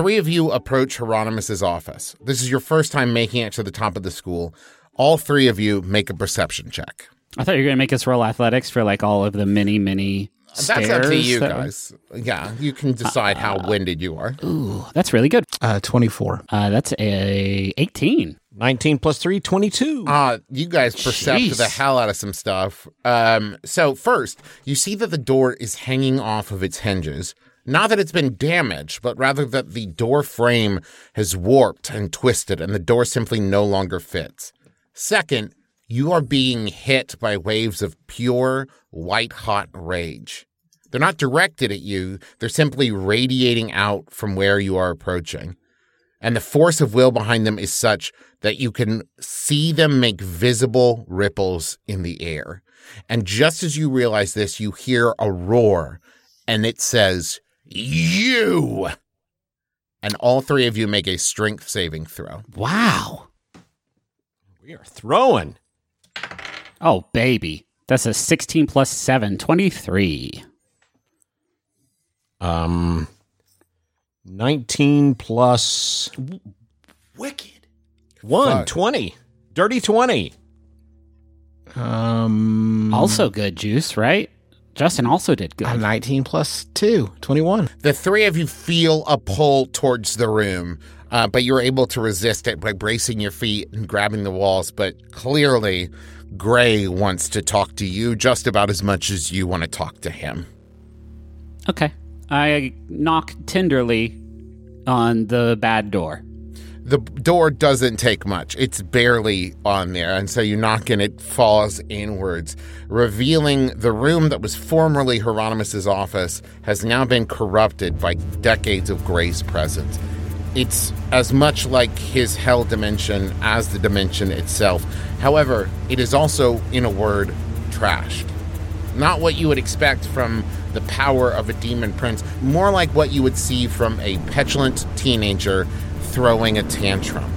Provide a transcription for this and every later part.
The three of you approach Hieronymus's office. This is your first time making it to the top of the school. All three of you make a perception check. I thought you were going to make us roll athletics for like all of the mini, mini That's up to you that- guys. Yeah, you can decide how winded you are. Ooh, that's really good. Uh, 24. Uh, that's a 18. 19 plus 3, 22. Uh, you guys percept Jeez. the hell out of some stuff. Um, so first, you see that the door is hanging off of its hinges. Not that it's been damaged, but rather that the door frame has warped and twisted and the door simply no longer fits. Second, you are being hit by waves of pure, white hot rage. They're not directed at you, they're simply radiating out from where you are approaching. And the force of will behind them is such that you can see them make visible ripples in the air. And just as you realize this, you hear a roar, and it says, You! And all three of you make a strength saving throw. Wow. We are throwing. Oh, baby. That's a 16 plus 7, 23. Um, 19 plus Wicked. 1, Fuck. 20. Dirty 20. Um, Also good, Juice, right? Justin also did good. uh, 19 plus 2, 21. The three of you feel a pull towards the room, uh, but you're able to resist it by bracing your feet and grabbing the walls. But clearly, Gray wants to talk to you just about as much as you want to talk to him. Okay. I knock tenderly on the bad door. The door doesn't take much. It's barely on there. And so you knock and it falls inwards, revealing the room that was formerly Hieronymus's office has now been corrupted by decades of Gray's presence. It's as much like his hell dimension as the dimension itself. However, it is also, in a word, trashed. Not what you would expect from the power of a demon prince, more like what you would see from a petulant teenager throwing a tantrum.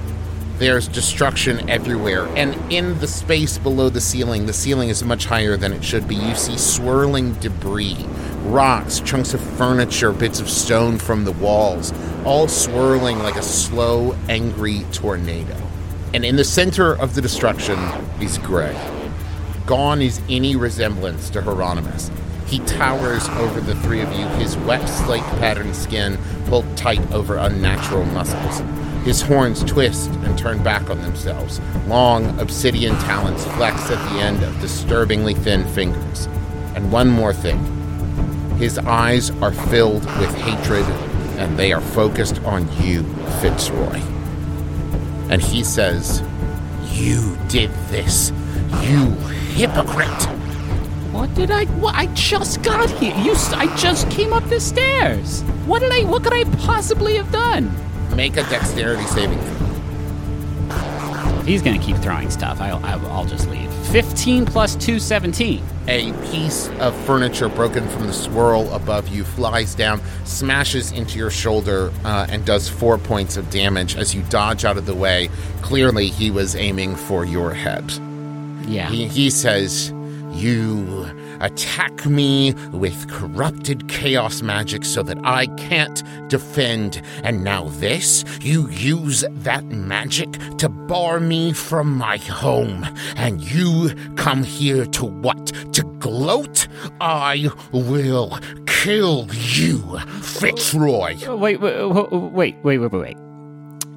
There's destruction everywhere, and in the space below the ceiling, the ceiling is much higher than it should be. You see swirling debris, rocks, chunks of furniture, bits of stone from the walls, all swirling like a slow, angry tornado. And in the center of the destruction is Gray. Gone is any resemblance to Hieronymus. He towers over the three of you, his wet slate patterned skin pulled tight over unnatural muscles. His horns twist and turn back on themselves. Long obsidian talons flex at the end of disturbingly thin fingers. And one more thing his eyes are filled with hatred, and they are focused on you, Fitzroy. And he says, You did this, you hypocrite! What did I? What? I just got here. You. I just came up the stairs. What did I? What could I possibly have done? Make a dexterity saving throw. He's gonna keep throwing stuff. I'll. I'll, I'll just leave. 15 plus 2, 17. A piece of furniture broken from the swirl above you flies down, smashes into your shoulder, uh, and does four points of damage as you dodge out of the way. Clearly, he was aiming for your head. Yeah. He, he says, You attack me with corrupted chaos magic so that I can't defend. And now, this, you use that magic to bar me from my home. And you come here to what? To gloat? I will kill you, Fitzroy. Oh, Wait, wait, wait, wait, wait, wait.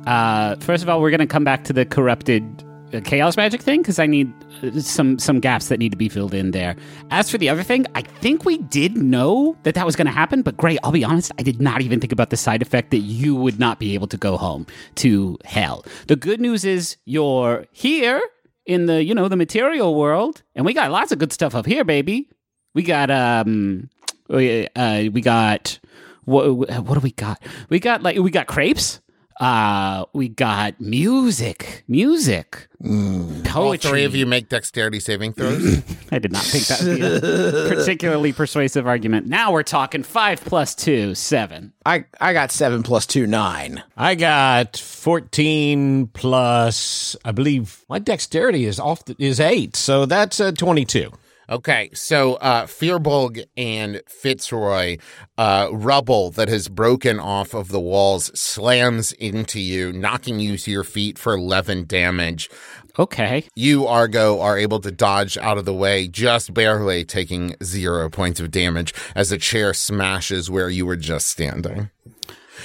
Uh, first of all, we're gonna come back to the corrupted uh, chaos magic thing because I need uh, some some gaps that need to be filled in there. As for the other thing, I think we did know that that was gonna happen, but Gray, I'll be honest, I did not even think about the side effect that you would not be able to go home to hell. The good news is you're here in the you know the material world, and we got lots of good stuff up here, baby. We got um, we, uh, we got what what do we got? We got like we got crepes. Uh, we got music, music, All poetry. three of you make dexterity saving throws. I did not think that would be a particularly persuasive argument. Now we're talking five plus two, seven. I, I got 7 plus 2, 9. I got 14 plus, I believe my dexterity is off, the, is 8. So that's uh, 22. Okay, so uh, Firbolg and Fitzroy, uh, rubble that has broken off of the walls slams into you, knocking you to your feet for 11 damage. Okay. You, Argo, are able to dodge out of the way, just barely taking zero points of damage as the chair smashes where you were just standing.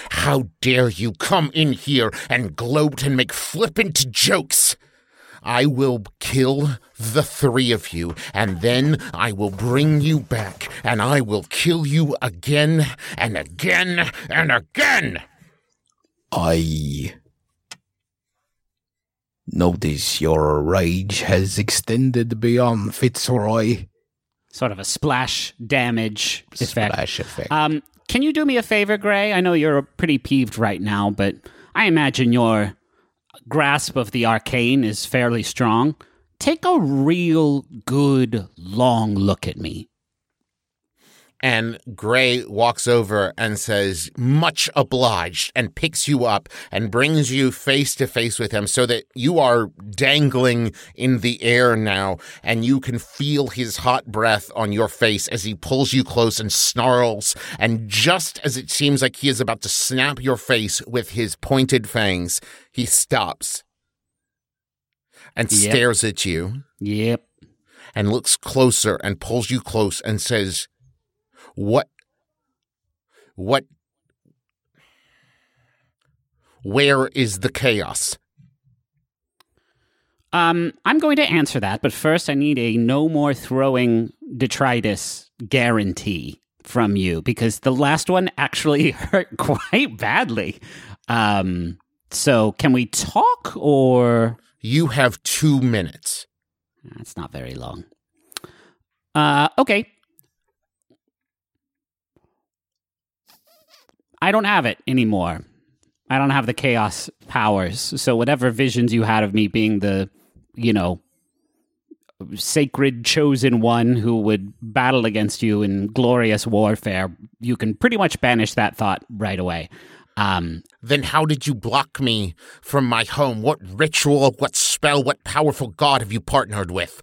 How dare you come in here and gloat and make flippant jokes? I will kill the three of you, and then I will bring you back, and I will kill you again and again and again. I notice your rage has extended beyond Fitzroy. Sort of a splash damage effect. Splash effect. Um, can you do me a favor, Gray? I know you're pretty peeved right now, but I imagine your grasp of the arcane is fairly strong. Take a real good long look at me. And Gray walks over and says, Much obliged, and picks you up and brings you face to face with him so that you are dangling in the air now and you can feel his hot breath on your face as he pulls you close and snarls. And just as it seems like he is about to snap your face with his pointed fangs, he stops and Yep. stares at you Yep. and looks closer and pulls you close and says, What? What? Where is the chaos? Um, I'm going to answer that, but first I need a no more throwing detritus guarantee from you because the last one actually hurt quite badly. Um, so can we talk or You have two minutes. that's not very long. Uh, okay. I don't have it anymore. I don't have the chaos powers. So whatever visions you had of me being the, you know, sacred chosen one who would battle against you in glorious warfare, you can pretty much banish that thought right away. Um, Then how did you block me from my home? What ritual, what spell, what powerful god have you partnered with?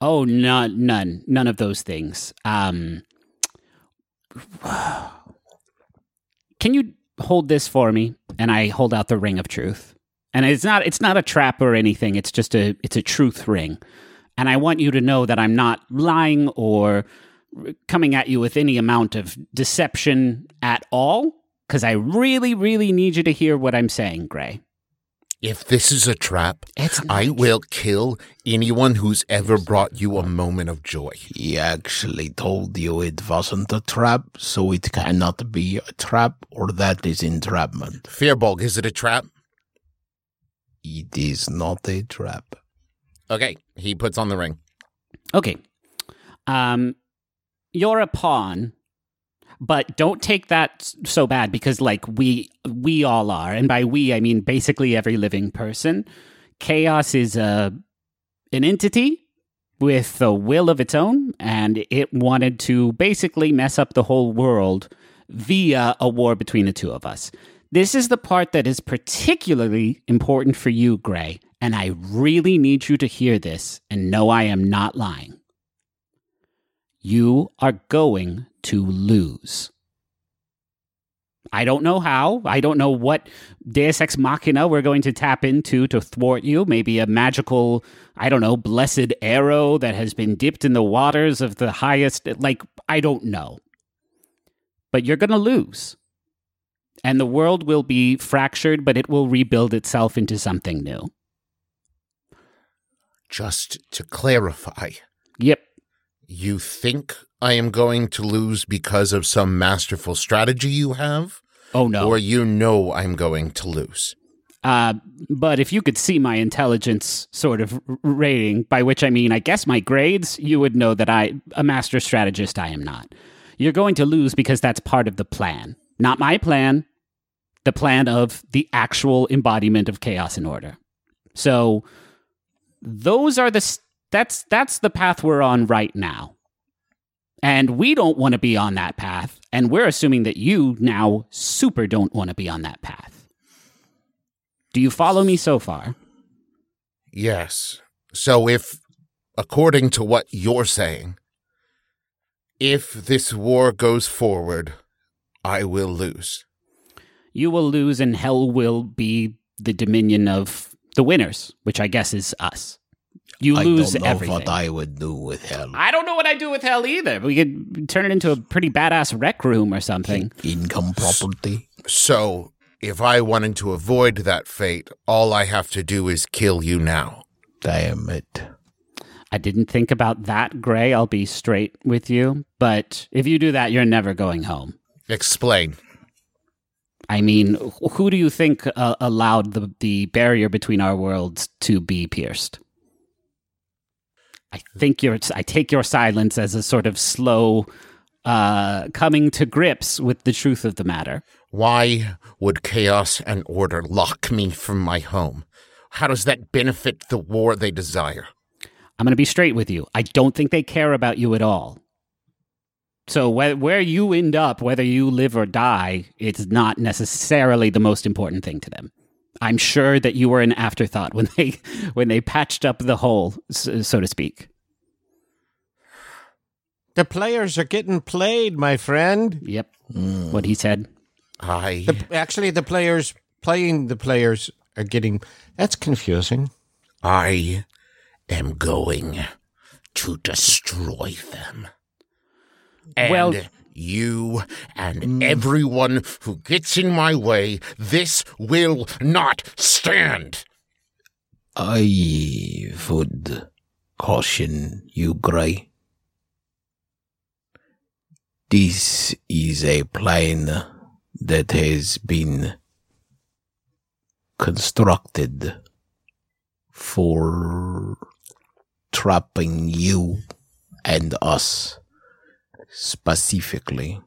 Oh, none, none, none of those things. Um, can you hold this for me? And I hold out the ring of truth. And it's not, it's not a trap or anything. It's just a, it's a truth ring. And I want you to know that I'm not lying or coming at you with any amount of deception at all. Because I really, really need you to hear what I'm saying, Gray. If this is a trap, It's I will kill anyone who's ever brought you a moment of joy. He actually told you it wasn't a trap, so it cannot be a trap, or that is entrapment. Firbolg, is it a trap? It is not a trap. Okay, he puts on the ring. Okay. Um, you're a pawn, but don't take that so bad because, like, we we all are, and by we I mean basically every living person. Chaos is a an entity with a will of its own, and it wanted to basically mess up the whole world via a war between the two of us. This is the part that is particularly important for you, Gray, and I really need you to hear this and know I am not lying. You are going to lose. I don't know how. I don't know what Deus Ex Machina we're going to tap into to thwart you. Maybe a magical, I don't know, blessed arrow that has been dipped in the waters of the highest. Like, I don't know. But you're going to lose. And the world will be fractured, but it will rebuild itself into something new. Just to clarify, Yep. You think I am going to lose because of some masterful strategy you have? Oh, no. Or you know I'm going to lose? Uh, but if you could see my intelligence sort of rating, by which I mean, I guess my grades, you would know that I, a master strategist, I am not. You're going to lose because that's part of the plan. Not my plan, the plan of the actual embodiment of chaos and order. So those are the that's that's the path we're on right now. And we don't want to be on that path, and we're assuming that you now super don't want to be on that path. Do you follow me so far? Yes. So if according to what you're saying, if this war goes forward, I will lose. You will lose, and hell will be the dominion of the winners, which I guess is us. You I lose don't know everything. what I would do with hell. I don't know what I do with hell either. We could turn it into a pretty badass rec room or something. Income property. So, if I wanted to avoid that fate, all I have to do is kill you now. Damn it. I didn't think about that, Gray. I'll be straight with you. But if you do that, you're never going home. Explain. I mean, who do you think uh, allowed the, the barrier between our worlds to be pierced? I think your I take your silence as a sort of slow uh, coming to grips with the truth of the matter. Why would chaos and order lock me from my home? How does that benefit the war they desire? I'm going to be straight with you. I don't think they care about you at all. So where, where you end up, whether you live or die, it's not necessarily the most important thing to them. I'm sure that you were an afterthought when they when they patched up the hole, so, so to speak. The players are getting played, my friend. Yep, what he said. I The, actually, the players playing the players are getting. That's confusing. I am going to destroy them. And Well- you and mm. everyone who gets in my way, this will not stand. I would caution you, Gray. This is a plan that has been constructed for trapping you and us specifically.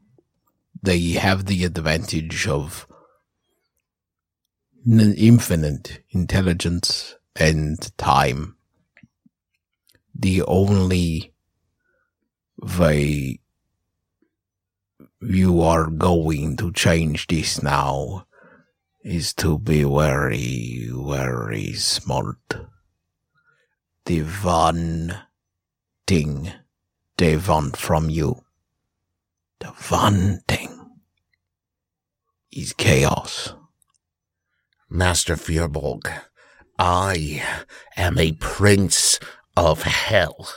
They have the advantage of infinite intelligence and time. The only way you are going to change this now is to be very, very smart. The one thing they want from you, the one thing is chaos. Master Firbolg, I am a prince of hell.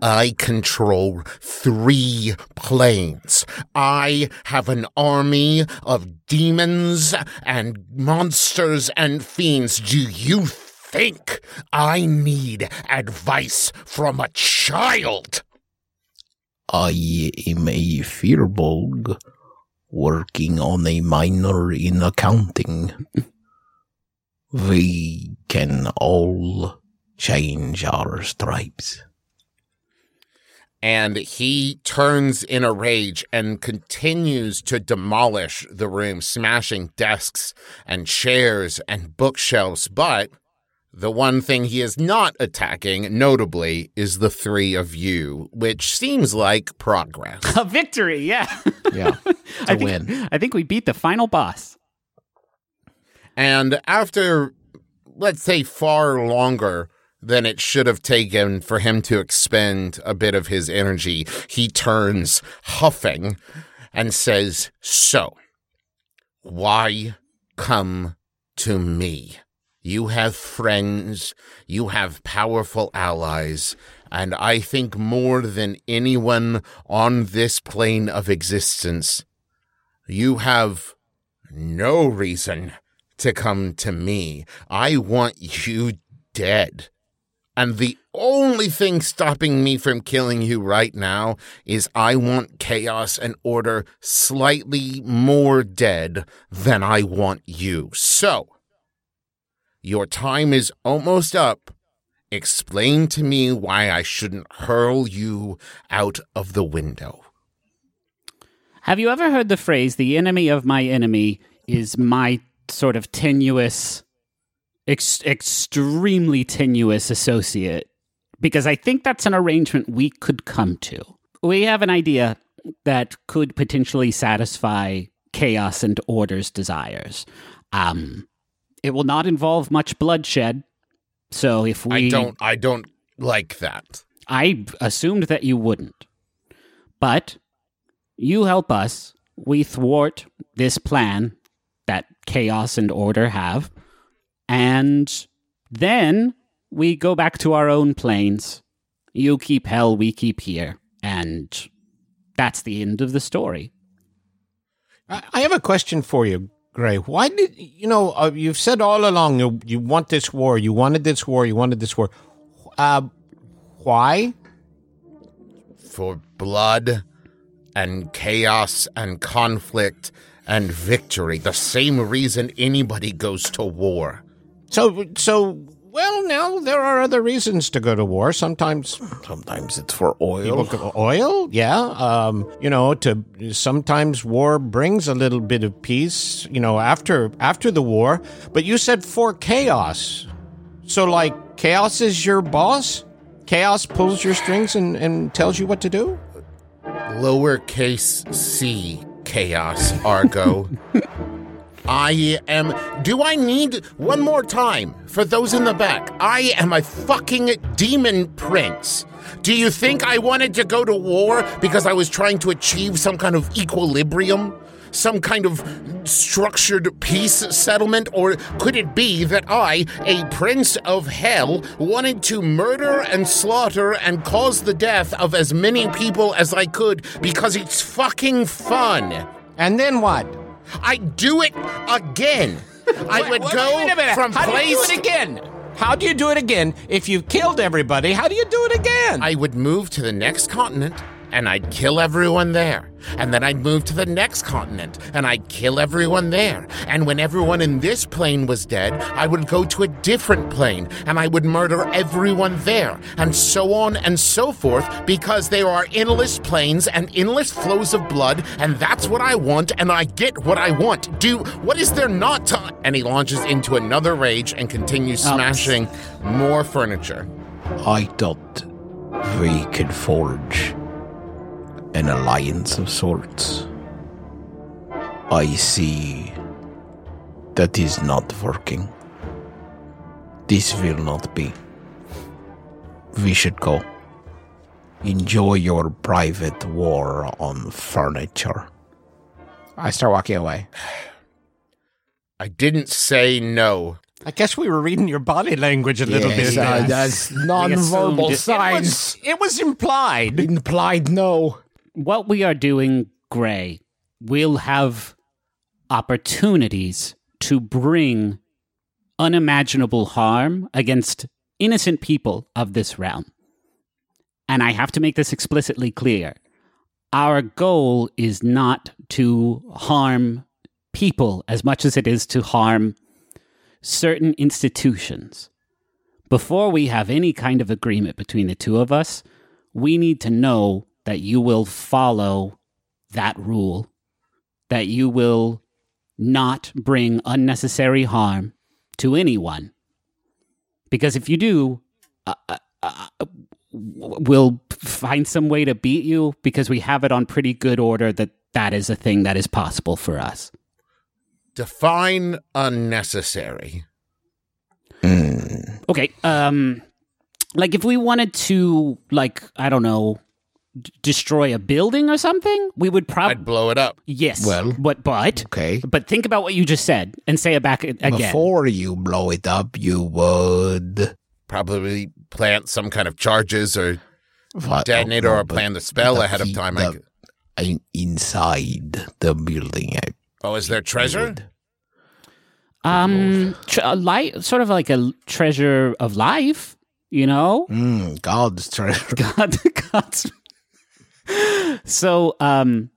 I control three planes. I have an army of demons and monsters and fiends. Do you think I need advice from a child? I am a Firbolg working on a minor in accounting. we can all change our stripes. and he turns in a rage and continues to demolish the room, smashing desks and chairs and bookshelves. But the one thing he is not attacking, notably, is the three of you, which seems like progress. A victory, yeah. Yeah, it's I a think, win. I think we beat the final boss. And after, let's say, far longer than it should have taken for him to expend a bit of his energy, he turns huffing and says, So, why come to me? You have friends, you have powerful allies, and I think more than anyone on this plane of existence, you have no reason to come to me. I want you dead. And the only thing stopping me from killing you right now is I want chaos and order slightly more dead than I want you. So, your time is almost up. Explain to me why I shouldn't hurl you out of the window. Have you ever heard the phrase, the enemy of my enemy is my sort of tenuous, ex- extremely tenuous associate? Because I think that's an arrangement we could come to. We have an idea that could potentially satisfy chaos and order's desires. Um, it will not involve much bloodshed. So if we I don't I don't like that. I assumed that you wouldn't. But you help us. We thwart this plan that chaos and order have. And then we go back to our own planes. You keep hell, we keep here. And that's the end of the story. I I have a question for you, Gray. Why did you know? Uh, you've said all along you, you want this war. You wanted this war. You wanted this war. Uh, why? For blood and chaos and conflict and victory. The same reason anybody goes to war. So so. Well, now there are other reasons to go to war. Sometimes Sometimes it's for oil. go, oil, yeah. Um, you know, to sometimes war brings a little bit of peace. You know, after after the war. But you said for chaos. So like chaos is your boss. Chaos pulls your strings and, and tells you what to do. Lowercase c chaos, Argo. I am. Do I need one more time for those in the back? I am a fucking demon prince. Do you think I wanted to go to war because I was trying to achieve some kind of equilibrium? Some kind of structured peace settlement? Or could it be that I, a prince of hell, wanted to murder and slaughter and cause the death of as many people as I could because it's fucking fun? And then what? I do it again. I would Wait, go wait from How place. do you do it again? How do you do it again? If you've killed everybody, how do you do it again? I would move to the next continent and I'd kill everyone there. And then I'd move to the next continent and I'd kill everyone there. And when everyone in this plane was dead, I would go to a different plane and I would murder everyone there. And so on and so forth because there are endless planes and endless flows of blood. And that's what I want and I get what I want. Do what is there not to. And he launches into another rage and continues smashing more furniture. I thought we could forge an alliance of sorts. I see that is not working. This will not be. We should go. Enjoy your private war on furniture. I start walking away. I didn't say no. I guess we were reading your body language a little Yes, bit. uh, that's assumed non-verbal it- it it, signs. was, it was implied. Implied no. What we are doing, Gray, will have opportunities to bring unimaginable harm against innocent people of this realm. And I have to make this explicitly clear. Our goal is not to harm people as much as it is to harm certain institutions. Before we have any kind of agreement between the two of us, we need to know that you will follow that rule, that you will not bring unnecessary harm to anyone. Because if you do, uh, uh, uh, we'll find some way to beat you because we have it on pretty good order that that is a thing that is possible for us. Define unnecessary. Okay, um like if we wanted to like I don't know d- destroy a building or something, we would I'd probably blow it up. yes. Well, but but Okay. but think about what you just said and say it back again. Before you blow it up, you would Probably plant some kind of charges or What- detonate no, or plan the spell the ahead of key- time. I the- could- in- inside the building. I oh, is there treasure? would. um, tr- a light, sort of like a treasure of life, you know. Mm, God's treasure. God, God's. So, um,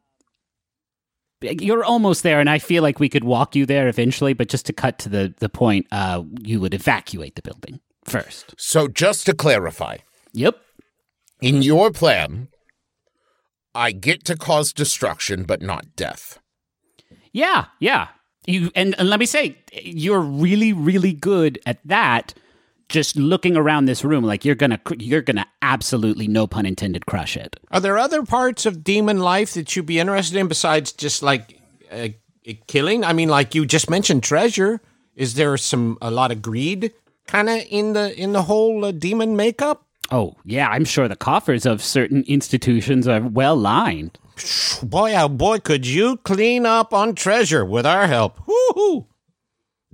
you're almost there, and I feel like we could walk you there eventually. But just to cut to the the point, uh, you would evacuate the building first. So, just to clarify, Yep. in your plan, I get to cause destruction, but not death. Yeah, yeah. You and, and let me say, you're really, really good at that. Just looking around this room, like you're gonna, you're gonna absolutely, no pun intended, crush it. Are there other parts of demon life that you'd be interested in besides just like uh, killing? I mean, like you just mentioned treasure. Is there some a lot of greed kind of in the in the whole uh, demon makeup? Oh, yeah, I'm sure the coffers of certain institutions are well lined. Boy, oh boy, could you clean up on treasure with our help? Woo-hoo!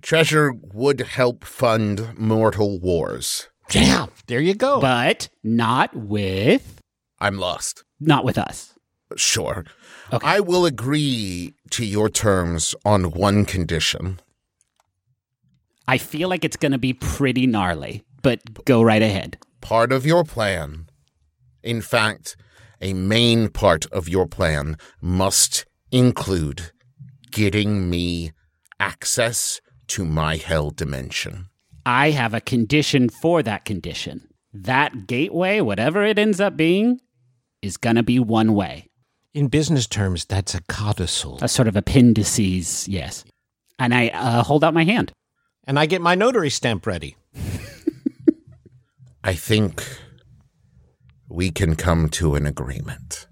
Treasure would help fund mortal wars. Yeah, there you go. But not with I'm lost. not with us. Sure. Okay. I will agree to your terms on one condition. I feel like it's going to be pretty gnarly, but go right ahead. Part of your plan, in fact, a main part of your plan, must include getting me access to my hell dimension. I have a condition for that condition. That gateway, whatever it ends up being, is going to be one way. In business terms, that's a codicil. A sort of appendices, yes. And I uh, hold out my hand. And I get my notary stamp ready. I think we can come to an agreement.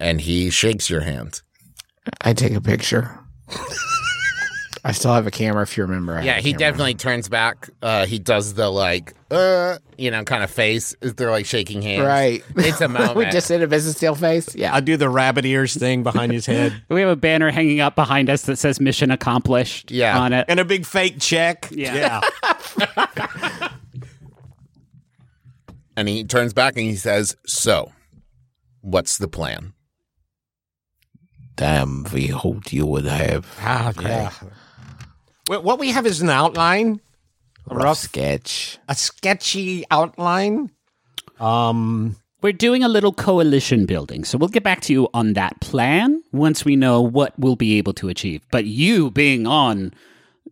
And he shakes your hand. I take a picture. I still have a camera if you remember. I Yeah, he definitely turns back. Uh, he does the like, uh, you know, kind of face. They're like shaking hands. Right. It's a moment. we just did a business deal face. Yeah. I do the rabbit ears thing behind his head. We have a banner hanging up behind us that says mission accomplished Yeah. on it. And a big fake check. Yeah. and he turns back and he says, "So, what's the plan?" Damn, we hoped you would have Ah, yeah. Well, What we have is an outline, a rough sketch. a sketchy outline. Um, We're doing a little coalition building, so we'll get back to you on that plan once we know what we'll be able to achieve. But you being on,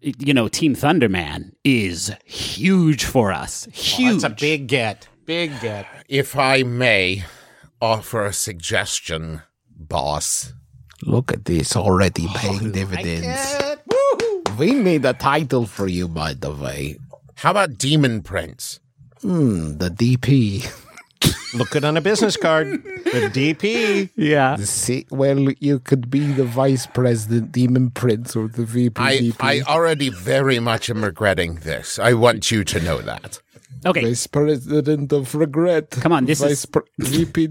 you know, Team Thunderman is huge for us. Huge. that's a big get. Big get. If I may offer a suggestion, boss. Look at this, already paying dividends. We made a title for you, by the way. How about Demon Prince? Hmm, the DP. Look it on a business card. The DP. yeah. See, well, you could be the vice president, demon prince, or the VP. I, DP. I already very much am regretting this. I want you to know that. Okay. Vice president of regret. Come on, this vice is- Pre- VP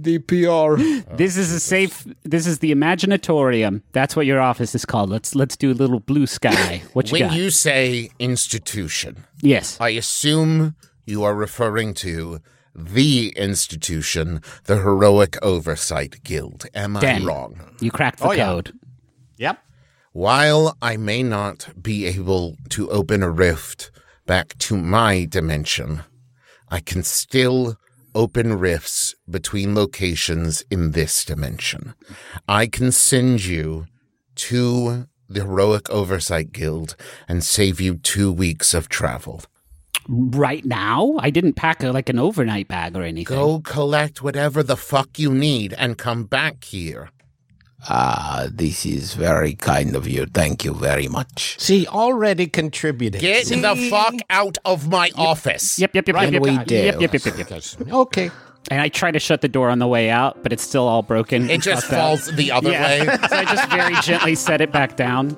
This is a safe. This is the Imaginatorium. That's what your office is called. Let's let's do a little blue sky. What you When got? you say institution, yes. I assume you are referring to the institution, the Heroic Oversight Guild. Am Dan. I wrong? You cracked the Oh, yeah. code. Yep. While I may not be able to open a rift back to my dimension, I can still open rifts between locations in this dimension. I can send you to the Heroic Oversight Guild and save you two weeks of travel. Right now, I didn't pack a, like an overnight bag or anything. Go collect whatever the fuck you need and come back here. Ah, this is very kind of you. Thank you very much. See, already contributed. Get See? the fuck out of my office. Yep, yep, yep, Right, yep, we yep, do. yep, yep, yep, yep, yep. Okay. And I try to shut the door on the way out, but it's still all broken. It just falls the other way. So I just very gently set it back down.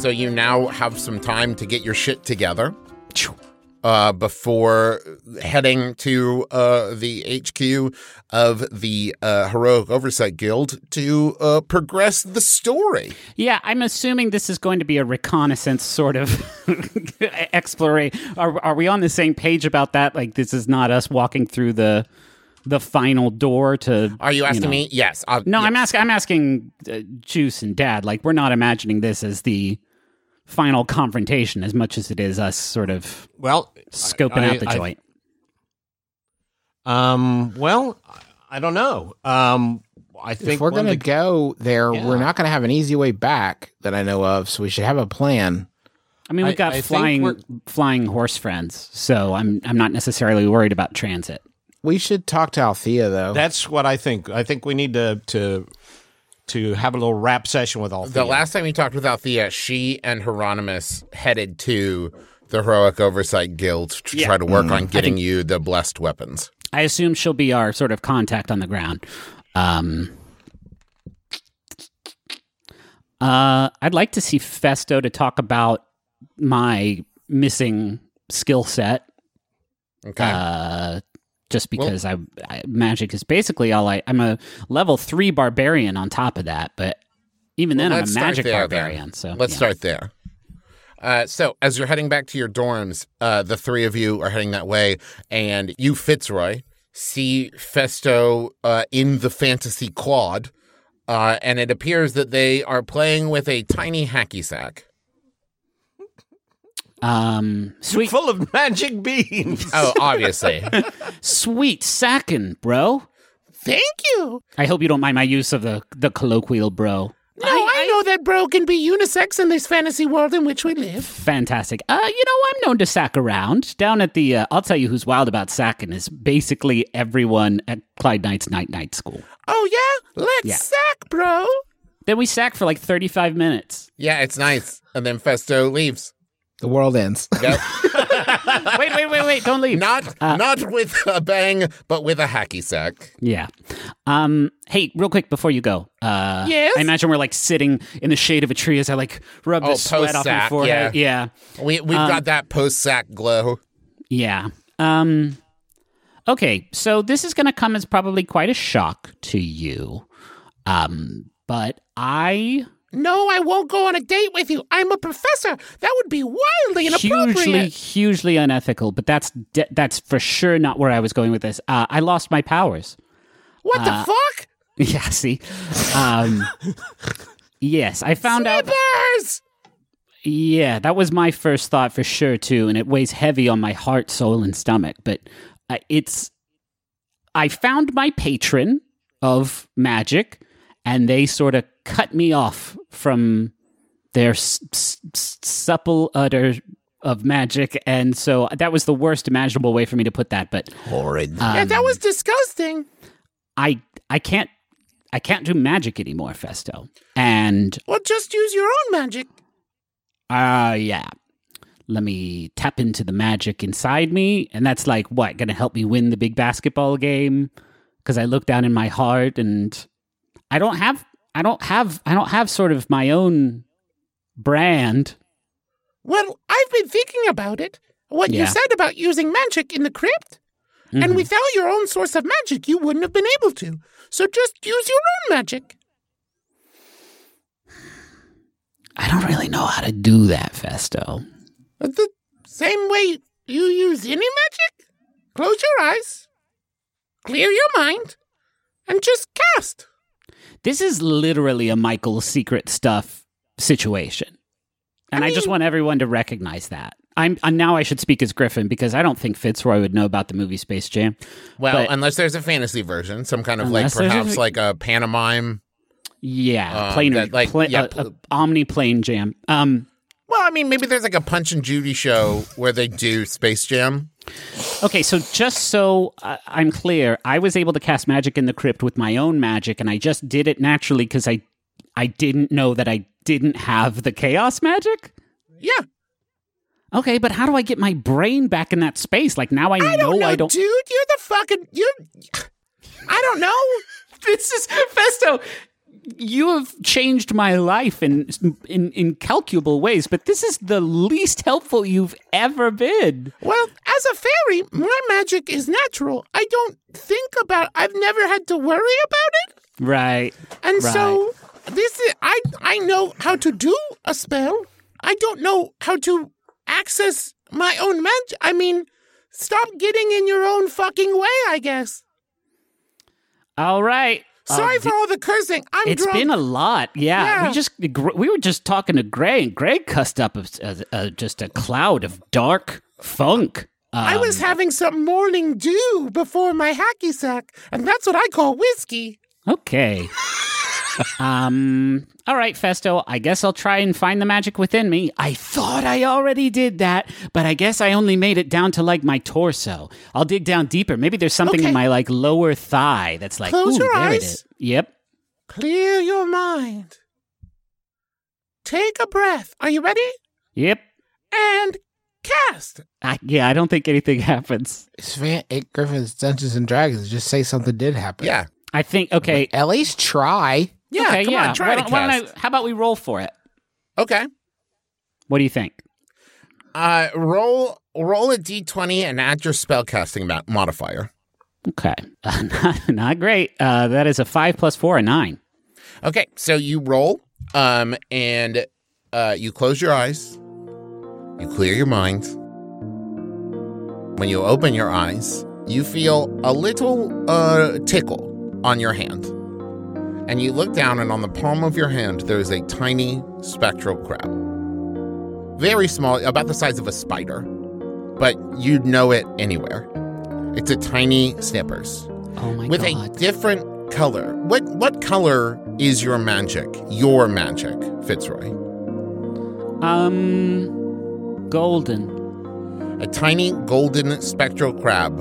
So you now have some time to get your shit together uh, before heading to uh, the HQ of the uh, Heroic Oversight Guild to uh, progress the story. Yeah, I'm assuming this is going to be a reconnaissance sort of exploration. Are, are we on the same page about that? Like, this is not us walking through the the final door to. Are you asking know. me? Yes. I'll, No, yes. I'm asking. I'm asking uh, Juice and Dad. Like, we're not imagining this as the final confrontation as much as it is us sort of Well, scoping I- out the I- joint. Um. Well, I don't know. Um. I think if we're going to go there, Yeah. we're not going to have an easy way back that I know of. So we should have a plan. I mean, we've got I think flying flying horse friends, so I'm I'm not necessarily worried about transit. We should talk to Althea though. That's what I think. I think we need to to to have a little rap session with all. The last time we talked with Althea, she and Hieronymus headed to the Heroic Oversight Guild to Yeah. try to work on getting you the blessed weapons. I assume she'll be our sort of contact on the ground. Um, uh, I'd like to see Festo to talk about my missing skill set. Okay. Uh, just because I, I magic is basically all I. I'm a level three barbarian on top of that, but even then I'm a magic there, then. barbarian. So Let's yeah. start there. Uh, so, as you're heading back to your dorms, uh, the three of you are heading that way, and you, Fitzroy, see Festo uh, in the fantasy quad, uh, and it appears that they are playing with a tiny hacky sack. Um, sweet, Full of magic beans. Oh, obviously. sweet sacking, bro. Thank you. I hope you don't mind my use of the the colloquial bro. No, I, know that bro can be unisex in this fantasy world in which we live. Fantastic. Uh, you know, I'm known to sack around. Down at the, uh, I'll tell you who's wild about sacking is basically everyone at Clyde Knight's Night Night School. Oh yeah, let's Yeah. sack, bro. Then we sack for like 35 minutes. Yeah, it's nice. And then Festo leaves. The world ends. Yep. wait, wait, wait, wait! Don't leave. not not with a bang, but with a hacky sack. Yeah. Um. Hey, real quick before you go. Uh, Yes? I imagine we're like sitting in the shade of a tree as I like rub Oh, the sweat off my forehead. Yeah. We we've got that post sack glow. Yeah. Um. Okay, so this is going to come as probably quite a shock to you. Um. But I No, I won't go on a date with you. I'm a professor. That would be wildly inappropriate. hugely, hugely unethical. But that's de- that's for sure not where I was going with this. Uh, I lost my powers. What Uh, the fuck? Yeah. See. Um. yes, I found out. Snippers! Yeah, that was my first thought for sure too, and it weighs heavy on my heart, soul, and stomach. But uh, it's, I found my patron of magic, and they sort of cut me off from their s- s- s- supple udder of magic, and so that was the worst imaginable way for me to put that. But Horrid. yeah, um, that was disgusting. I, I can't, I can't do magic anymore, Festo, and Well, just use your own magic. Uh, yeah. Let me tap into the magic inside me. And that's like, what, going to help me win the big basketball game? Because I look down in my heart and I don't have, I don't have, I don't have sort of my own brand. Well, I've been thinking about it. What you said about using magic in the crypt. Mhm. And without your own source of magic, you wouldn't have been able to. So just use your own magic. I don't really know how to do that, Festo. The same way you use any magic. Close your eyes, clear your mind, and just cast. This is literally a Michael secret stuff situation. And I, just want everyone to recognize that. I'm, and now I should speak as Griffin because I don't think Fitzroy would know about the movie Space Jam. Well, But- unless there's a fantasy version, some kind of like there's a- perhaps like a pantomime. Yeah, Um, planar, that, like, pla- yeah, a- a omniplane jam. Um, Well, I mean, maybe there's like a Punch and Judy show where they do Space Jam. Okay, so just so uh, I'm clear, I was able to cast magic in the crypt with my own magic, and I just did it naturally because I I didn't know that I didn't have the chaos magic. Yeah, Okay, but how do I get my brain back in that space? Like now I, I don't know, I don't. dude. You're the fucking you. I don't know. This is Festo. You have changed my life in in incalculable ways, but this is the least helpful you've ever been. Well, as a fairy, my magic is natural. I don't think about. I've never had to worry about it, Right. and Right. so this is. I I know how to do a spell. I don't know how to access my own magic. I mean, stop getting in your own fucking way. I guess. All right. Sorry Uh, for all the cursing. I'm It's drunk. been a lot. Yeah. Yeah. We just we were just talking to Greg. and Greg cussed up a, a, a- just a cloud of dark funk. I was Um, having some morning dew before my hacky sack, and that's what I call whiskey. okay. Um. All right, Festo. I guess I'll try and find the magic within me. I thought I already did that, but I guess I only made it down to like my torso. I'll dig down deeper. Maybe there's something Okay. in my like lower thigh that's like. Close ooh, your there eyes. is. Yep. Clear your mind. Take a breath. Are you ready? Yep. And cast. I, yeah, I don't think anything happens. It's fan- it, Griffin's Dungeons and Dragons. Just say something did happen. Yeah. I think okay. At least try. Yeah, okay, come yeah. on, try why don't, why don't. I, how about we roll for it? Okay. What do you think? Uh, roll roll a d20 and add your spellcasting mo- modifier. Okay, uh, not, not great. Uh, that is a five plus four, a nine. Okay, so you roll, um, and uh, you close your eyes. You clear your mind. When you open your eyes, you feel a little uh, tickle on your hand. And you look down, and on the palm of your hand, there is a tiny spectral crab. very small, about the size of a spider, but you'd know it anywhere. It's a tiny Snippers Oh my with god. a different color. What what color is your magic? Your magic, Fitzroy. um, golden. A tiny golden spectral crab,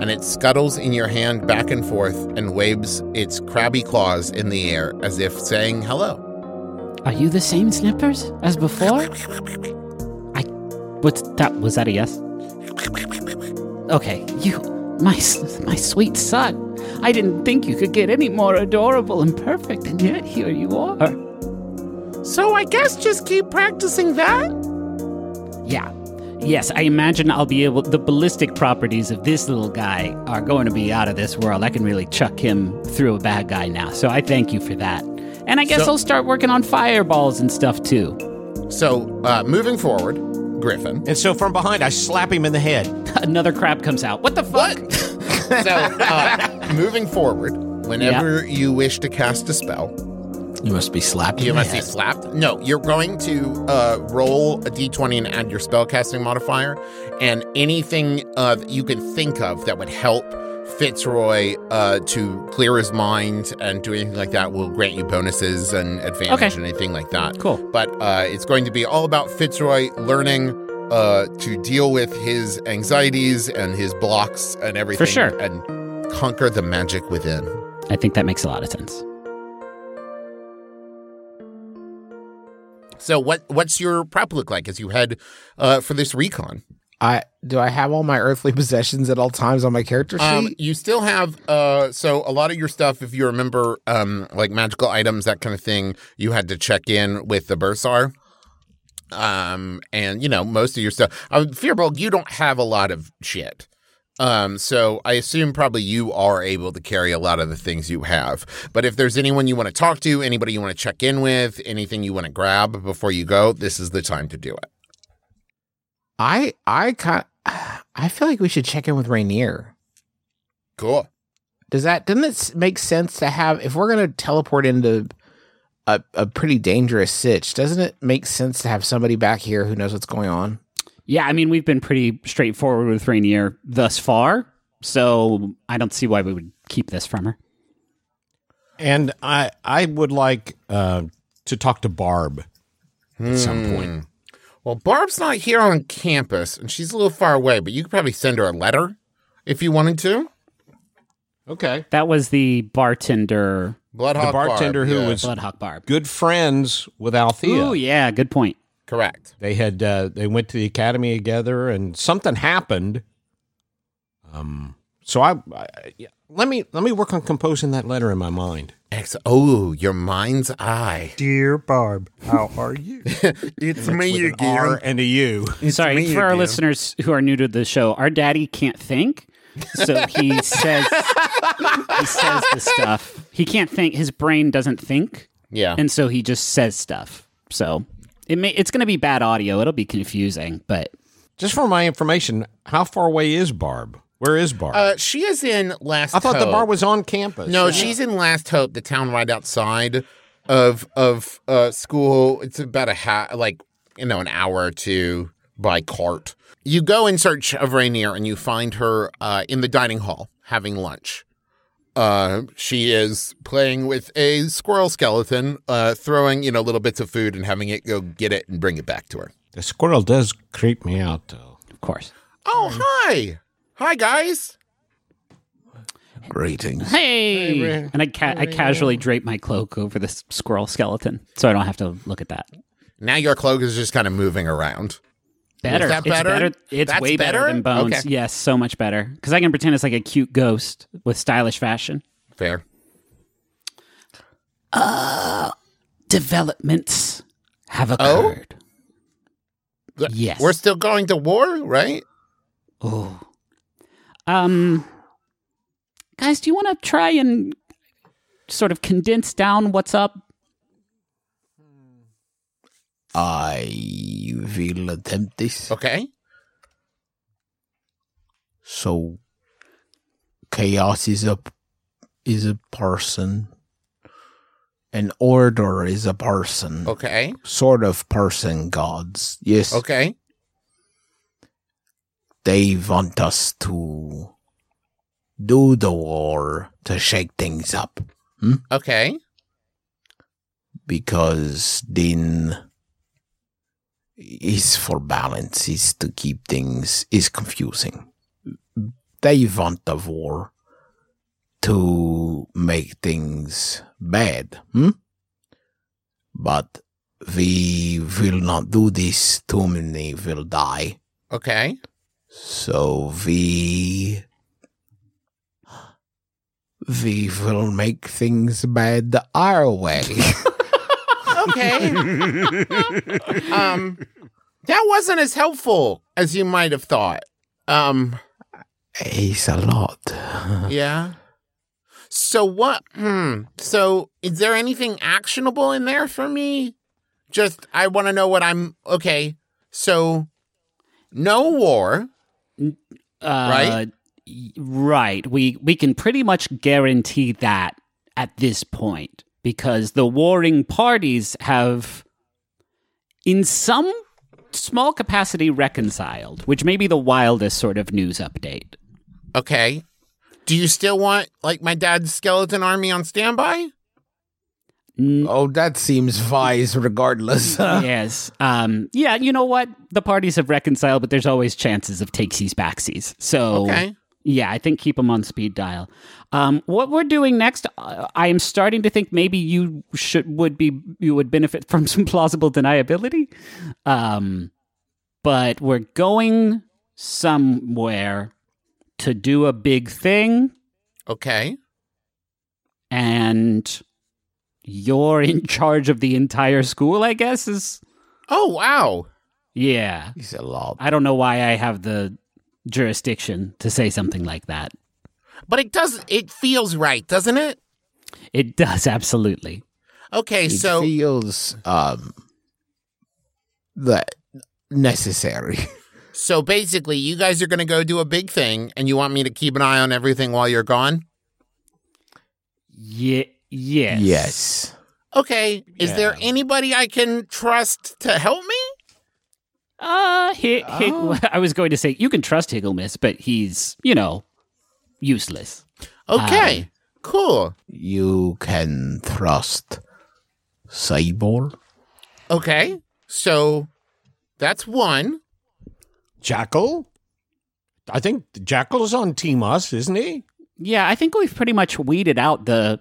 and it scuttles in your hand back and forth and waves its crabby claws in the air as if saying hello. Are you the same Snippers as before? I. What's that? Was that a yes? Okay, you, my, my sweet son. I didn't think you could get any more adorable and perfect, and yet here you are. So I guess just keep practicing that. Yeah. Yes, I imagine I'll be able. The ballistic properties of this little guy are going to be out of this world. I can really chuck him through a bad guy now. So I thank you for that. And I guess So- I'll start working on fireballs and stuff too. So uh, moving forward, Griffin. And so from behind, I slap him in the head. Another crab comes out. What the fuck? So uh, moving forward, whenever you wish to cast a spell, You must be slapped. You must be slapped. No, you're going to uh, roll a d20 and add your spellcasting modifier, and anything uh, you can think of that would help Fitzroy uh, to clear his mind and do anything like that will grant you bonuses and advantage Okay. and anything like that. Cool. But uh, it's going to be all about Fitzroy learning uh, to deal with his anxieties and his blocks and everything, For sure. and conquer the magic within. I think that makes a lot of sense. So, what what's your prep look like as you head uh, for this recon? I do I have all my earthly possessions at all times on my character sheet? Um, you still have uh, so a lot of your stuff. If you remember, um, like magical items, that kind of thing, you had to check in with the bursar. Um, and you know most of your stuff. Uh, you don't have a lot of shit. Um, so I assume probably you are able to carry a lot of the things you have. But if there's anyone you want to talk to, anybody you want to check in with, anything you want to grab before you go, this is the time to do it. I I kind I feel like we should check in with Rainier. Cool. Does that doesn't it make sense to have if we're gonna teleport into a, a pretty dangerous sitch, doesn't it make sense to have somebody back here who knows what's going on? Yeah, I mean, we've been pretty straightforward with Rainier thus far, so I don't see why we would keep this from her. And I I would like uh, to talk to Barb at some Hmm. point. Well, Barb's not here on campus, and she's a little far away, but you could probably send her a letter if you wanted to. Okay. That was the bartender, Bloodhawk The bartender Barb, who yeah. was Bloodhawk Barb. good friends with Althea. Oh, yeah, good point. Correct. They had uh, they went to the academy together, and something happened. Um. So I, I yeah, let me let me work on composing that letter in my mind. Ex- oh, your mind's eye. Dear Barb, how are you? It's me With an R and a U. Sorry, me for our again. listeners who are new to the show, our daddy can't think. So he says he says the stuff. He can't think. His brain doesn't think, Yeah. and so he just says stuff. So it may it's going to be bad audio. It'll be confusing, but Just for my information, how far away is Barb? Where is Barb? uh, she is in Last I thought the bar was on campus. No, she's in Last Hope, the town right outside of of uh, school. It's about a ha- like you know an hour or two by cart. You go in search of Rainier, and you find her uh, in the dining hall having lunch. Uh, she is playing with a squirrel skeleton, uh, throwing you know little bits of food and having it go get it and bring it back to her. The squirrel does creep me out, though. of course. Oh, hi, hi guys. Greetings. Hey, Ray. and I ca- I casually drape my cloak over this squirrel skeleton, so I don't have to look at that. Now your cloak is just kind of moving around. Better. Is that It's better? It's That's way better, better? than bones. Okay. Yes, so much better. Because I can pretend it's like a cute ghost with stylish fashion. Fair. Uh, developments have Oh? occurred. Yes. We're still going to war, right? Oh. Um, guys, do you want to try and sort of condense down what's up? I will attempt this. Okay. So, chaos is a is a person, An order is a person, Okay. sort of person gods. Yes, Okay. they want us to do the war to shake things up hmm? Okay. because then is for balance is to keep things is confusing. They want the war to make things bad, hmm? But we will not do this. Too many will die. Okay. So we we will make things bad our way. Okay. um, that wasn't as helpful as you might have thought. Um, it's a lot. yeah. So what? Hmm. So is there anything actionable in there for me? Just I want to know what I'm. Okay. So no war. Uh, Right? Right. We we can pretty much guarantee that at this point because the warring parties have in some small capacity reconciled, which may be the wildest sort of news update. Okay. Do you still want like my dad's skeleton army on standby? N- Oh, that seems wise regardless. yes. Um yeah, you know what? The parties have reconciled, but there's always chances of takesies backsies. So Okay. Yeah, I think keep them on speed dial. Um, what we're doing next, uh, I am starting to think maybe you should would be you would benefit from some plausible deniability. Um, but we're going somewhere to do a big thing, Okay. and you're in charge of the entire school. I guess is Oh wow. yeah. It's a lot. I don't know why I have the jurisdiction to say something like that. But it does. It feels right, doesn't it? It does absolutely. Okay. It so feels um that necessary. So basically, you guys are going to go do a big thing, and you want me to keep an eye on everything while you're gone. Yeah. Yes. Yes. Okay. Is there anybody I can trust to help me? Uh, Hi- Hi- Oh. I was going to say you can trust Higglemas, but he's you know useless. Okay. cool. You can trust Cyborg. Okay. So that's one. Jackal? I think Jackal's on Team Us, isn't he? Yeah, I think we've pretty much weeded out the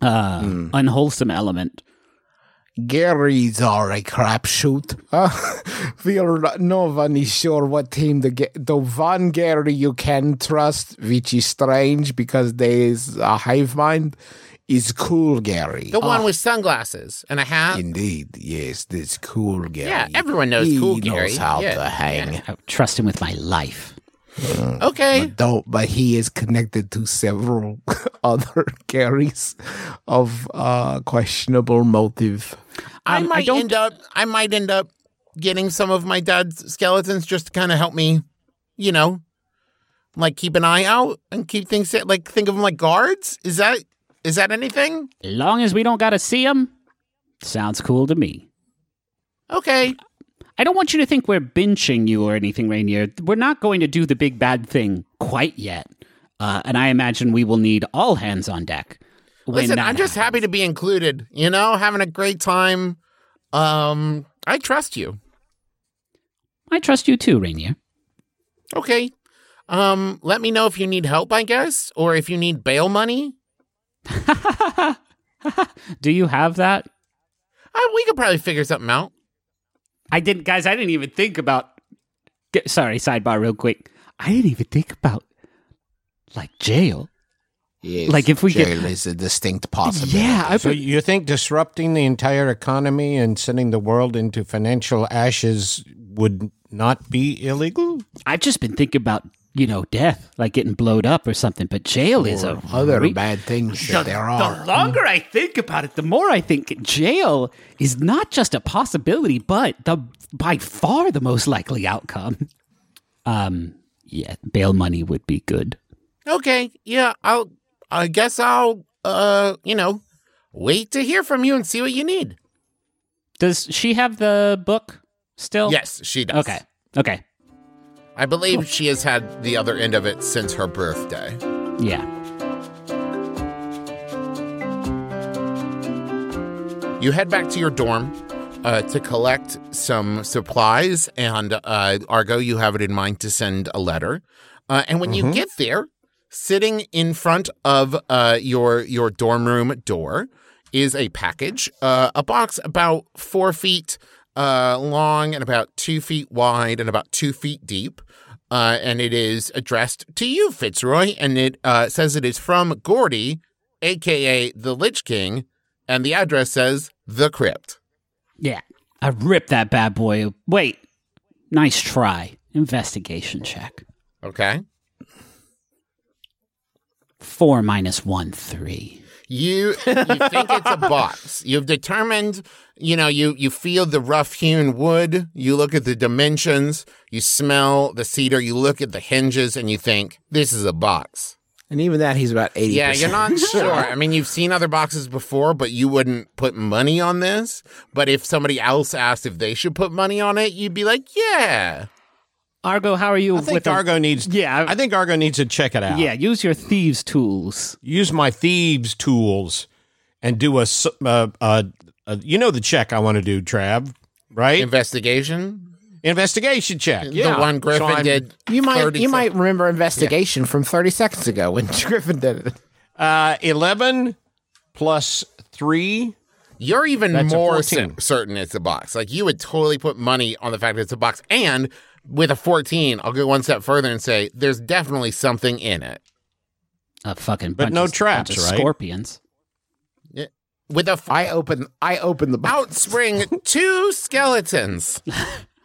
uh, Hmm. unwholesome element. Gary's are a crapshoot. Uh, we are no one is sure what team the the one Gary you can trust, which is strange because there is a hive mind, is cool Gary. The one with sunglasses and a hat. Indeed, yes, this cool Gary. Yeah, everyone knows he cool knows Gary. how Yeah, to hang. I would trust him with my life. Okay. But don't, but he is connected to several other Garys of uh, questionable motive. I Um, I might don't- end up. I might end up getting some of my dad's skeletons just to kind of help me. You know, like keep an eye out and keep things set. Like think of them like guards. Is that is that anything? As long as we don't got to see them, sounds cool to me. Okay. I don't want you to think we're benching you or anything, Rainier. We're not going to do the big bad thing quite yet. Uh, and I imagine we will need all hands on deck. Listen, I'm just happens. happy to be included. You know, having a great time. Um, I trust you. I trust you too, Rainier. Okay. Um, let me know if you need help, I guess, or if you need bail money. Do you have that? Uh, we could probably figure something out. I didn't, guys. I didn't even think about. Sorry, sidebar, real quick. I didn't even think about like jail. Yes, Like, if we get- is a distinct possibility. Yeah, I So you think disrupting the entire economy and sending the world into financial ashes would not be illegal? I've just been thinking about you know death, like getting blowed up or something. But jail is a other re- bad things the, there are. the longer I think about it, the more I think jail is not just a possibility, but the by far the most likely outcome. Um, yeah, bail money would be good. Okay, yeah, I'll. I guess I'll. Uh, you know, wait to hear from you and see what you need. Does she have the book still? Yes, she does. Okay. Okay. I believe she has had the other end of it since her birthday. Yeah. You head back to your dorm uh, to collect some supplies, and uh, Argo, you have it in mind to send a letter. Uh, and when you get there, sitting in front of uh, your your dorm room door is a package, uh, a box about four feet uh, long and about two feet wide and about two feet deep. Uh, and it is addressed to you, Fitzroy, and it uh, says it is from Gordy, aka the Lich King, and the address says the Crypt. Yeah. I ripped that bad boy. Wait. Nice try. Investigation check. Okay. Four minus one, three. You you think it's a box. You've determined, you know, you you feel the rough hewn wood, you look at the dimensions, you smell the cedar, you look at the hinges and you think this is a box. And even that, he's about 80 Yeah, you're not sure. I mean, you've seen other boxes before, but you wouldn't put money on this. But if somebody else asked if they should put money on it, you'd be like, "Yeah." Argo, how are you I think with the- Argo needs. Yeah, I- I think Argo needs to check it out. Yeah, use your thieves' tools. use my thieves tools and do a. uh, uh, uh, you know the check I want to do, Trav, right? Investigation. Investigation check. Yeah, The one Griffin So did. You might you sec- might remember investigation from 30 seconds ago when Griffin did it. Uh, Eleven plus three. You're even That's more certain it's a box. Like you would totally put money on the fact that it's a box. And with a 14, I'll go one step further and say there's definitely something in it. A fucking But no of, traps, bunch of right? Scorpions. With a f- I open I open the box. out spring two skeletons.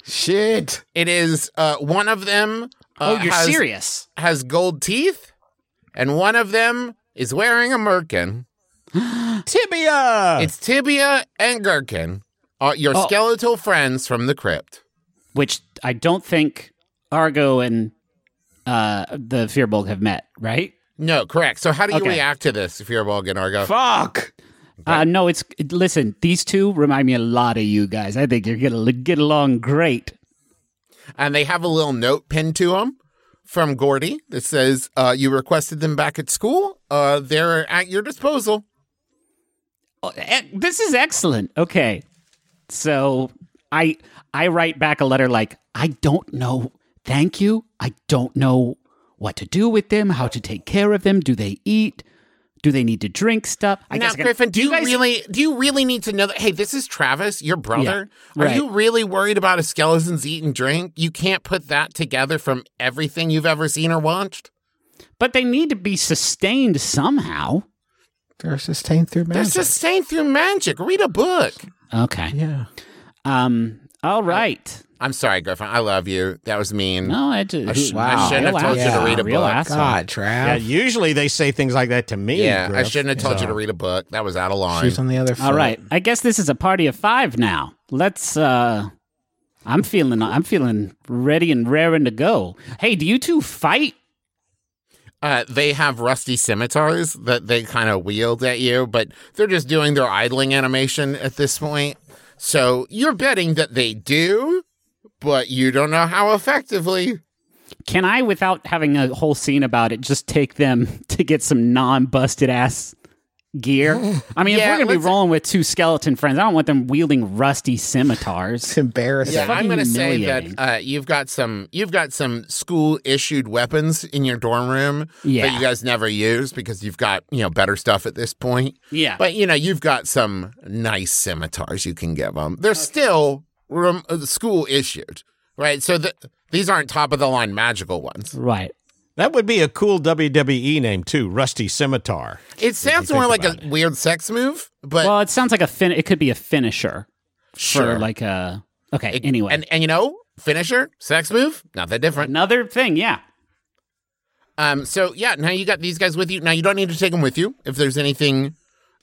Shit. It is uh, one of them. Uh, oh, you're has, serious? Has gold teeth, and one of them is wearing a merkin. Tibia. It's Tibia and Gherkin, uh, your Oh. skeletal friends from the crypt. Which I don't think Argo and uh, the Firbolg have met, right? No, correct. So how do you Okay. react to this if you're a Bulgan Argo? Fuck. Uh, no, it's listen. These two remind me a lot of you guys. I think you're gonna get along great. and they have a little note pinned to them from Gordy that says, uh, "You requested them back at school. Uh, they're at your disposal." Oh, e- this is excellent. Okay, so I I write back a letter like I don't know. Thank you. I don't know what to do with them. How to take care of them? Do they eat? Do they need to drink stuff? I now, guess I gotta- Griffin, do you, guys- really do you really need to know that? Hey, this is Travis, your brother. Yeah, Are you really worried about a skeleton's eat and drink? You can't put that together from everything you've ever seen or watched. But they need to be sustained somehow. They're sustained through magic. They're sustained through magic. Read a book. Okay. yeah. Um. All right. I'm sorry, Griffin. I love you. That was mean. No, I I, just sh- Wow. I shouldn't have Real told you to read a Real book. asshole. God, Trav. yeah, usually they say things like that to me. Yeah, I shouldn't have told you to read a book. That was out of line. She's on the other foot. All right. I guess this is a party of five now. Let's uh I'm feeling I'm feeling ready and raring to go. Hey, do you two fight? Uh, they have rusty scimitars that they kind of wield at you, but they're just doing their idling animation at this point. So you're betting that they do, but you don't know how effectively. Can I without having a whole scene about it just take them to get some non-busted ass gear? I mean, if Yeah, we're going to be rolling with two skeleton friends, I don't want them wielding rusty scimitars. It's embarrassing. Yeah, I'm going to say that uh, you've got some you've got some school issued weapons in your dorm room Yeah. that you guys never use because you've got you know better stuff at this point. Yeah. But you know you've got some nice scimitars you can give them. They're still room, uh, school issued, right? So the, these aren't top of the line magical ones. Right. That would be a cool WWE name too, Rusty Scimitar. It sounds more like a weird sex move, but Well, it sounds like a fin it could be a finisher sure. for like a Okay, It- anyway. and and you know finisher sex move not that different. Another thing, yeah. Um, so yeah, now you got these guys with you. Now you don't need to take them with you. If there's anything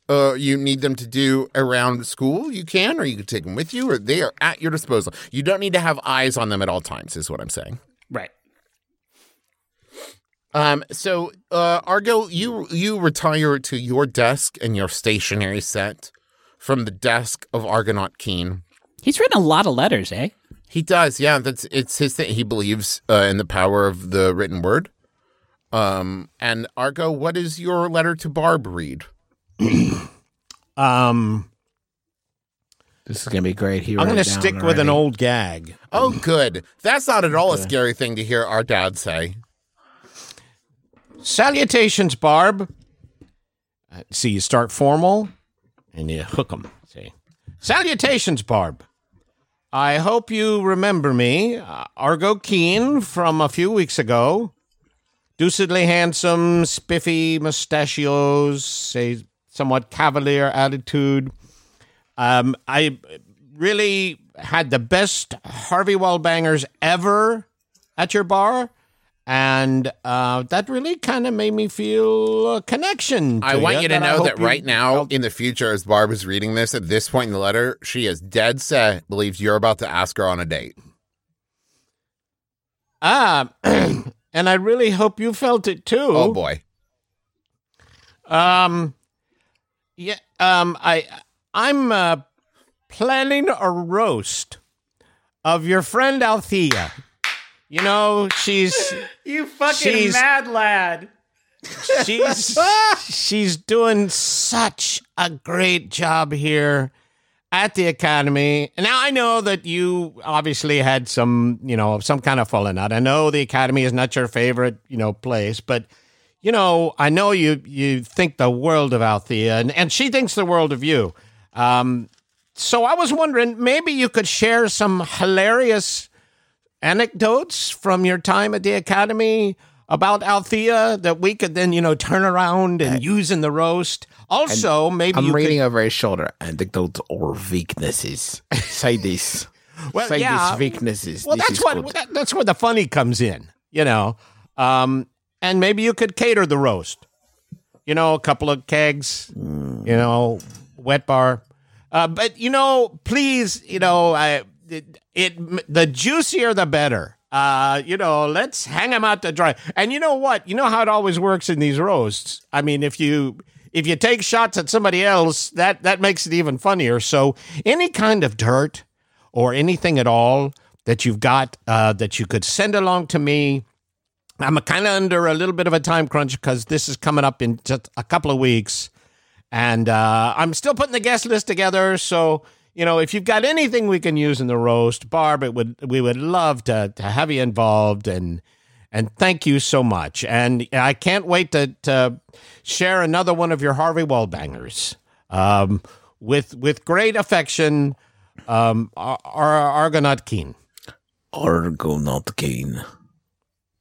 uh, you need them to do around school, you can, or you can take them with you, or they are at your disposal. You don't need to have eyes on them at all times, is what I'm saying. Right. Um, so uh, Argo, you you retire to your desk and your stationary set from the desk of Argonaut Keen. He's written a lot of letters, eh? He does, yeah. That's it's his thing. He believes uh, in the power of the written word. Um, and Argo, what is your letter to Barb read? Um, This is gonna be great. Here, I'm going to stick with an old gag. Oh, good. That's not at all a scary thing to hear our dad say. Salutations, Barb. Uh, see, you start formal and you hook 'em. See, salutations, Barb. I hope you remember me, uh, Argo Keen, from a few weeks ago. Deucedly handsome, spiffy mustachios, a somewhat cavalier attitude. Um, I really had the best Harvey Wallbangers ever at your bar. And uh, that really kind of made me feel a connection. To I want you to know that you right now, in the future, as Barb is reading this, at this point in the letter, she is dead set, believes you're about to ask her on a date. Ah, and I really hope you felt it too. Oh, boy. Um, yeah. Um, I I'm uh, planning a roast of your friend Althea. You know, she's You fucking She's- mad lad. she's she's doing such a great job here at the academy. And now I know that you obviously had some, you know, some kind of falling out. I know the academy is not your favorite, you know, place, but you know, I know you you think the world of Althea, and, and she thinks the world of you. Um, so I was wondering, maybe you could share some hilarious anecdotes from your time at the academy about Althea that we could then, you know, turn around and use in the roast. Also, maybe I'm reading could, over his shoulder. Anecdotes or weaknesses. Say this. well, Say yeah, these weaknesses. Well, This that's what that, that's where the funny comes in, you know. Um, and maybe you could cater the roast. You know, a couple of kegs, Mm. you know, wet bar. Uh, but you know, please, you know, I it, it the juicier the better. Uh, you know, let's hang them out to dry. And you know what? You know how it always works in these roasts. I mean, if you if you take shots at somebody else, that that makes it even funnier. So any kind of dirt or anything at all that you've got uh, that you could send along to me. I'm kind of under a little bit of a time crunch because this is coming up in just a couple of weeks, and uh, I'm still putting the guest list together. So you know, if you've got anything we can use in the roast, Barb, it would we would love to to have you involved and. And thank you so much. And I can't wait to, to share another one of your Harvey Wallbangers. Um, with with great affection, um, Ar- Ar- Argonaut Keen. Argonaut Keen.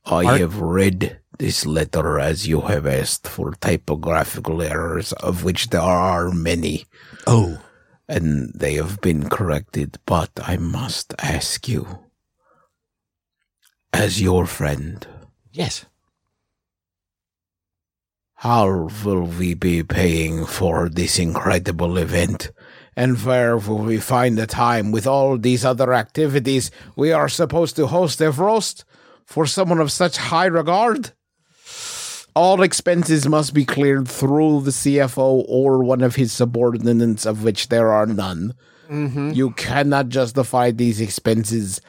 I Ar- have read this letter as you have asked for typographical errors, of which there are many, Oh, and they have been corrected. But I must ask you, as your friend, yes. how will we be paying for this incredible event? And where will we find the time with all these other activities we are supposed to host a roast for someone of such high regard? All expenses must be cleared through the CFO or one of his subordinates, of which there are none. You cannot justify these expenses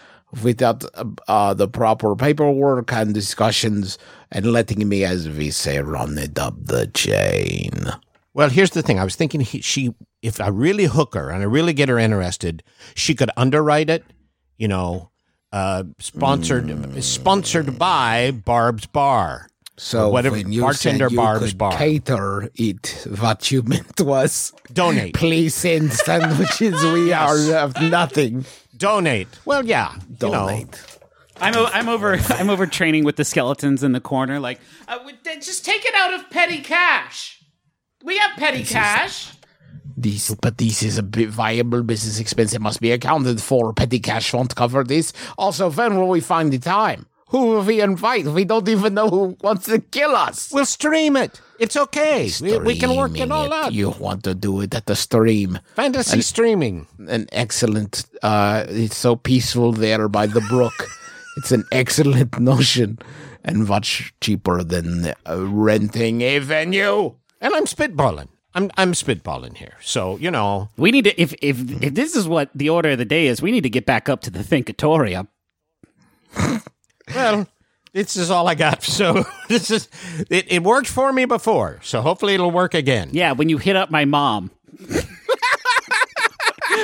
without uh, the proper paperwork and discussions and letting me, as we say, run it up the chain. Well, here's the thing. I was thinking he, she, if I really hook her and I really get her interested, she could underwrite it. You know, uh, sponsored sponsored by Barb's Bar. So Whatever- when you bartender said you Barb's could bar. cater it, what you meant was Donate. please send sandwiches. We are of nothing. Donate. Well, yeah. You know. Donate. I'm, o- I'm over I'm over training with the skeletons in the corner. Like, uh, we- th- just take it out of petty cash. We have petty cash. This, but this is a bit viable business expense. It must be accounted for. Petty cash won't cover this. Also, when will we find the time? Who will we invite? We don't even know who wants to kill us. We'll stream it. It's okay. We, we can work it Streaming all out. You want to do it at the stream? Fantasy streaming. An excellent. Uh, it's so peaceful there by the brook. It's an excellent notion and much cheaper than uh, renting a venue. And I'm spitballing. I'm I'm spitballing here. So, you know, We need to if if if this is what the order of the day is, we need to get back up to the Thinkatorium. well, this is all I got. So, this is it, it worked for me before. So, hopefully it'll work again. Yeah, when you hit up my mom.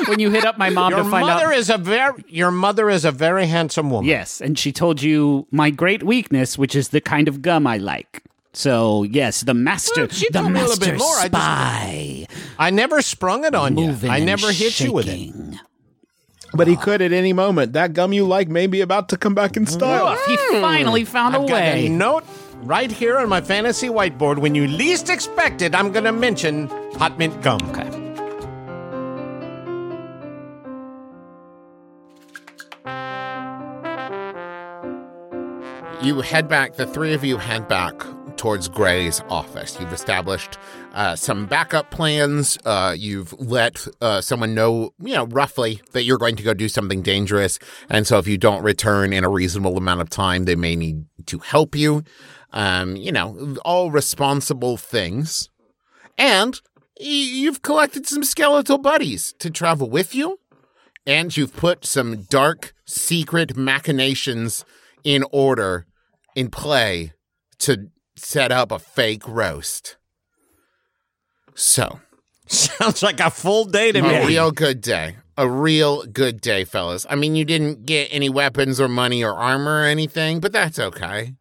when you hit up my mom Your to find out your mother out is a very your mother is a very handsome woman. Yes, and she told you my great weakness, which is the kind of gum I like. So yes, the master, Well, the told a little master more. I just- spy, I never sprung it on you. I never hit you with it. Shaking. But he could at any moment. That gum you like may be about to come back in mm. style. He hmm. finally found I've a got a way. note right here on my fantasy whiteboard. When you least expect it, I'm going to mention hot mint gum. Okay. You head back, the three of you head back towards Gray's office. You've established uh, some backup plans. Uh, you've let uh, someone know, you know, roughly that you're going to go do something dangerous. And so if you don't return in a reasonable amount of time, they may need to help you. Um, you know, all responsible things. And you've collected some skeletal buddies to travel with you. And you've put some dark, secret machinations in order, in play, to set up a fake roast. So, Sounds like a full day to a me. A real good day. A real good day, fellas. I mean, you didn't get any weapons or money or armor or anything, but that's okay.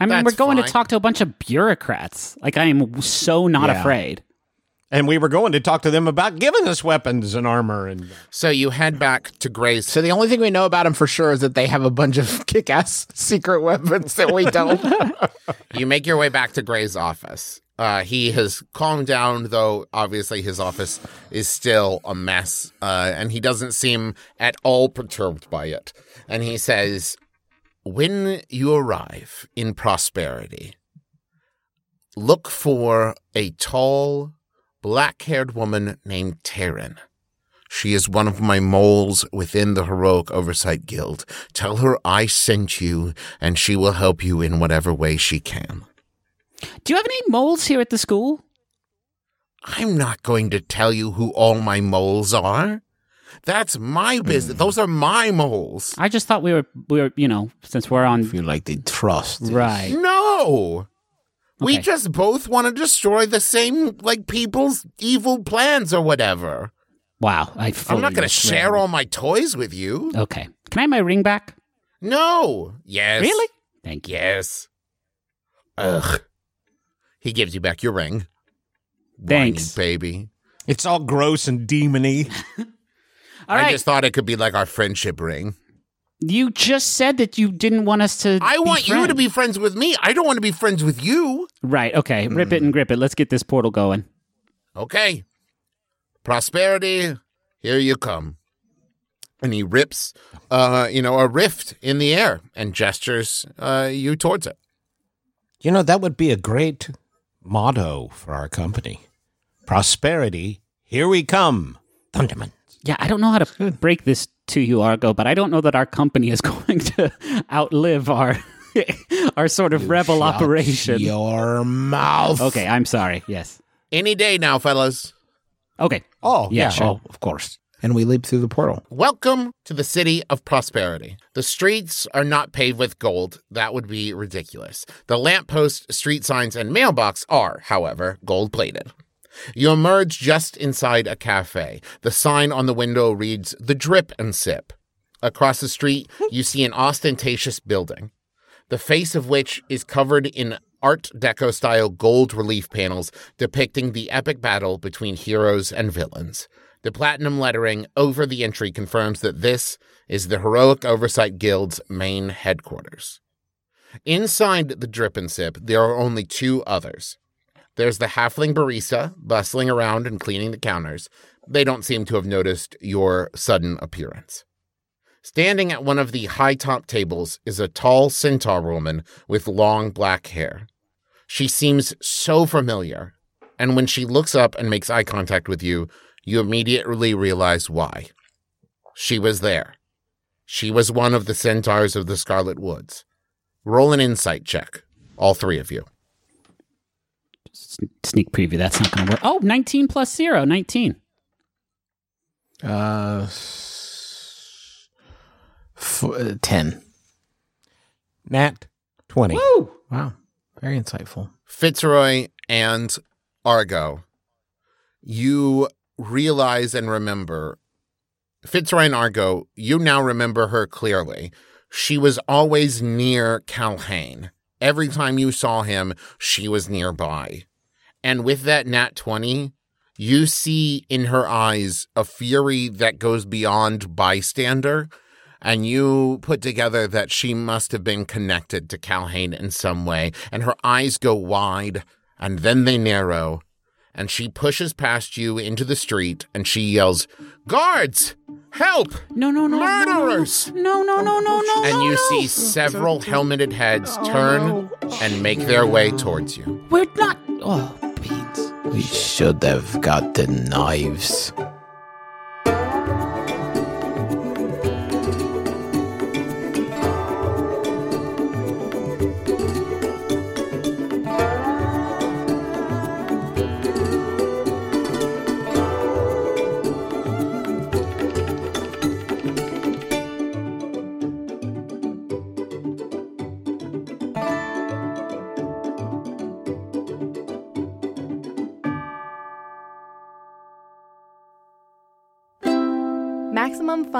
I mean, That's we're going fine. to talk to a bunch of bureaucrats. Like I am so not Yeah. afraid. And we were going to talk to them about giving us weapons and armor and So you head back to Gray's. So the only thing we know about them for sure is that they have a bunch of kick-ass secret weapons that we don't. You make your way back to Gray's office. Uh, he has calmed down, though obviously his office is still a mess, uh, and he doesn't seem at all perturbed by it. And he says, When you arrive in prosperity, look for a tall, black haired woman named Taryn. She is one of my moles within the Heroic Oversight Guild. Tell her I sent you, and she will help you in whatever way she can. Do you have any moles here at the school? I'm not going to tell you who all my moles are. That's my business. Hmm. Those are my moles. I just thought we were we were you know since we're on feel like they trust. right. No. We Okay. just both want to destroy the same, like, people's evil plans or whatever. Wow, I I'm not going to share all my toys with you. Okay, can I have my ring back? No. Yes. Really? Thank you. Yes. Ugh. He gives you back your ring. Thanks. Whiny baby. it's all gross and demony. All I right, just thought it could be like our friendship ring. You just said that you didn't want us to. I be want you to be friends with me. I don't want to be friends with you. right. Okay, rip it and grip it. Let's get this portal going. Okay. Prosperity, here you come. And he rips, uh, you know, a rift in the air and gestures uh, you towards it. You know, that would be a great motto for our company. Prosperity, here we come. Thunderman. Yeah, I don't know how to break this to you, Argo, but I don't know that our company is going to outlive our our sort of rebel operation. Your mouth. Okay, I'm sorry. Yes. Any day now, fellas. Okay. Oh, Yeah, yeah. sure. Oh, of course. And we leap through the portal. Welcome to the city of prosperity. The streets are not paved with gold. That would be ridiculous. The lamppost, street signs, and mailbox are, however, gold plated. You emerge just inside a cafe. The sign on the window reads The Drip and Sip. Across the street, you see an ostentatious building, the face of which is covered in Art Deco style gold relief panels depicting the epic battle between heroes and villains. The platinum lettering over the entry confirms that this is the Heroic Oversight Guild's main headquarters. Inside the Drip and Sip, there are only two others. There's the halfling barista bustling around and cleaning the counters. They don't seem to have noticed your sudden appearance. Standing at one of the high top tables is a tall centaur woman with long black hair. She seems so familiar, and when she looks up and makes eye contact with you, you immediately realize why. She was there. She was one of the centaurs of the Scarlet Woods. Roll an insight check, all three of you. S- Sneak preview. That's not going to work. Oh, 19 plus 0. 19. Uh, s- f- uh, 10. Nat 20. Woo! Wow. Very insightful. Fitzroy and Argo, you realize and remember Fitzroy and Argo, you now remember her clearly. She was always near Calhane. Every time you saw him, she was nearby. And with that nat 20, you see in her eyes a fury that goes beyond bystander. And you put together that she must have been connected to Calhane in some way. And her eyes go wide and then they narrow. And she pushes past you into the street and she yells, Guards! Help! No, no, no. Murderers! No, no, no, no, no. And you no. see several helmeted heads turn and make their way towards you. We're not. Oh, We should have gotten knives.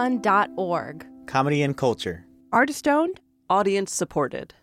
MaximumFun.org. Comedy and culture. Artist owned, audience supported.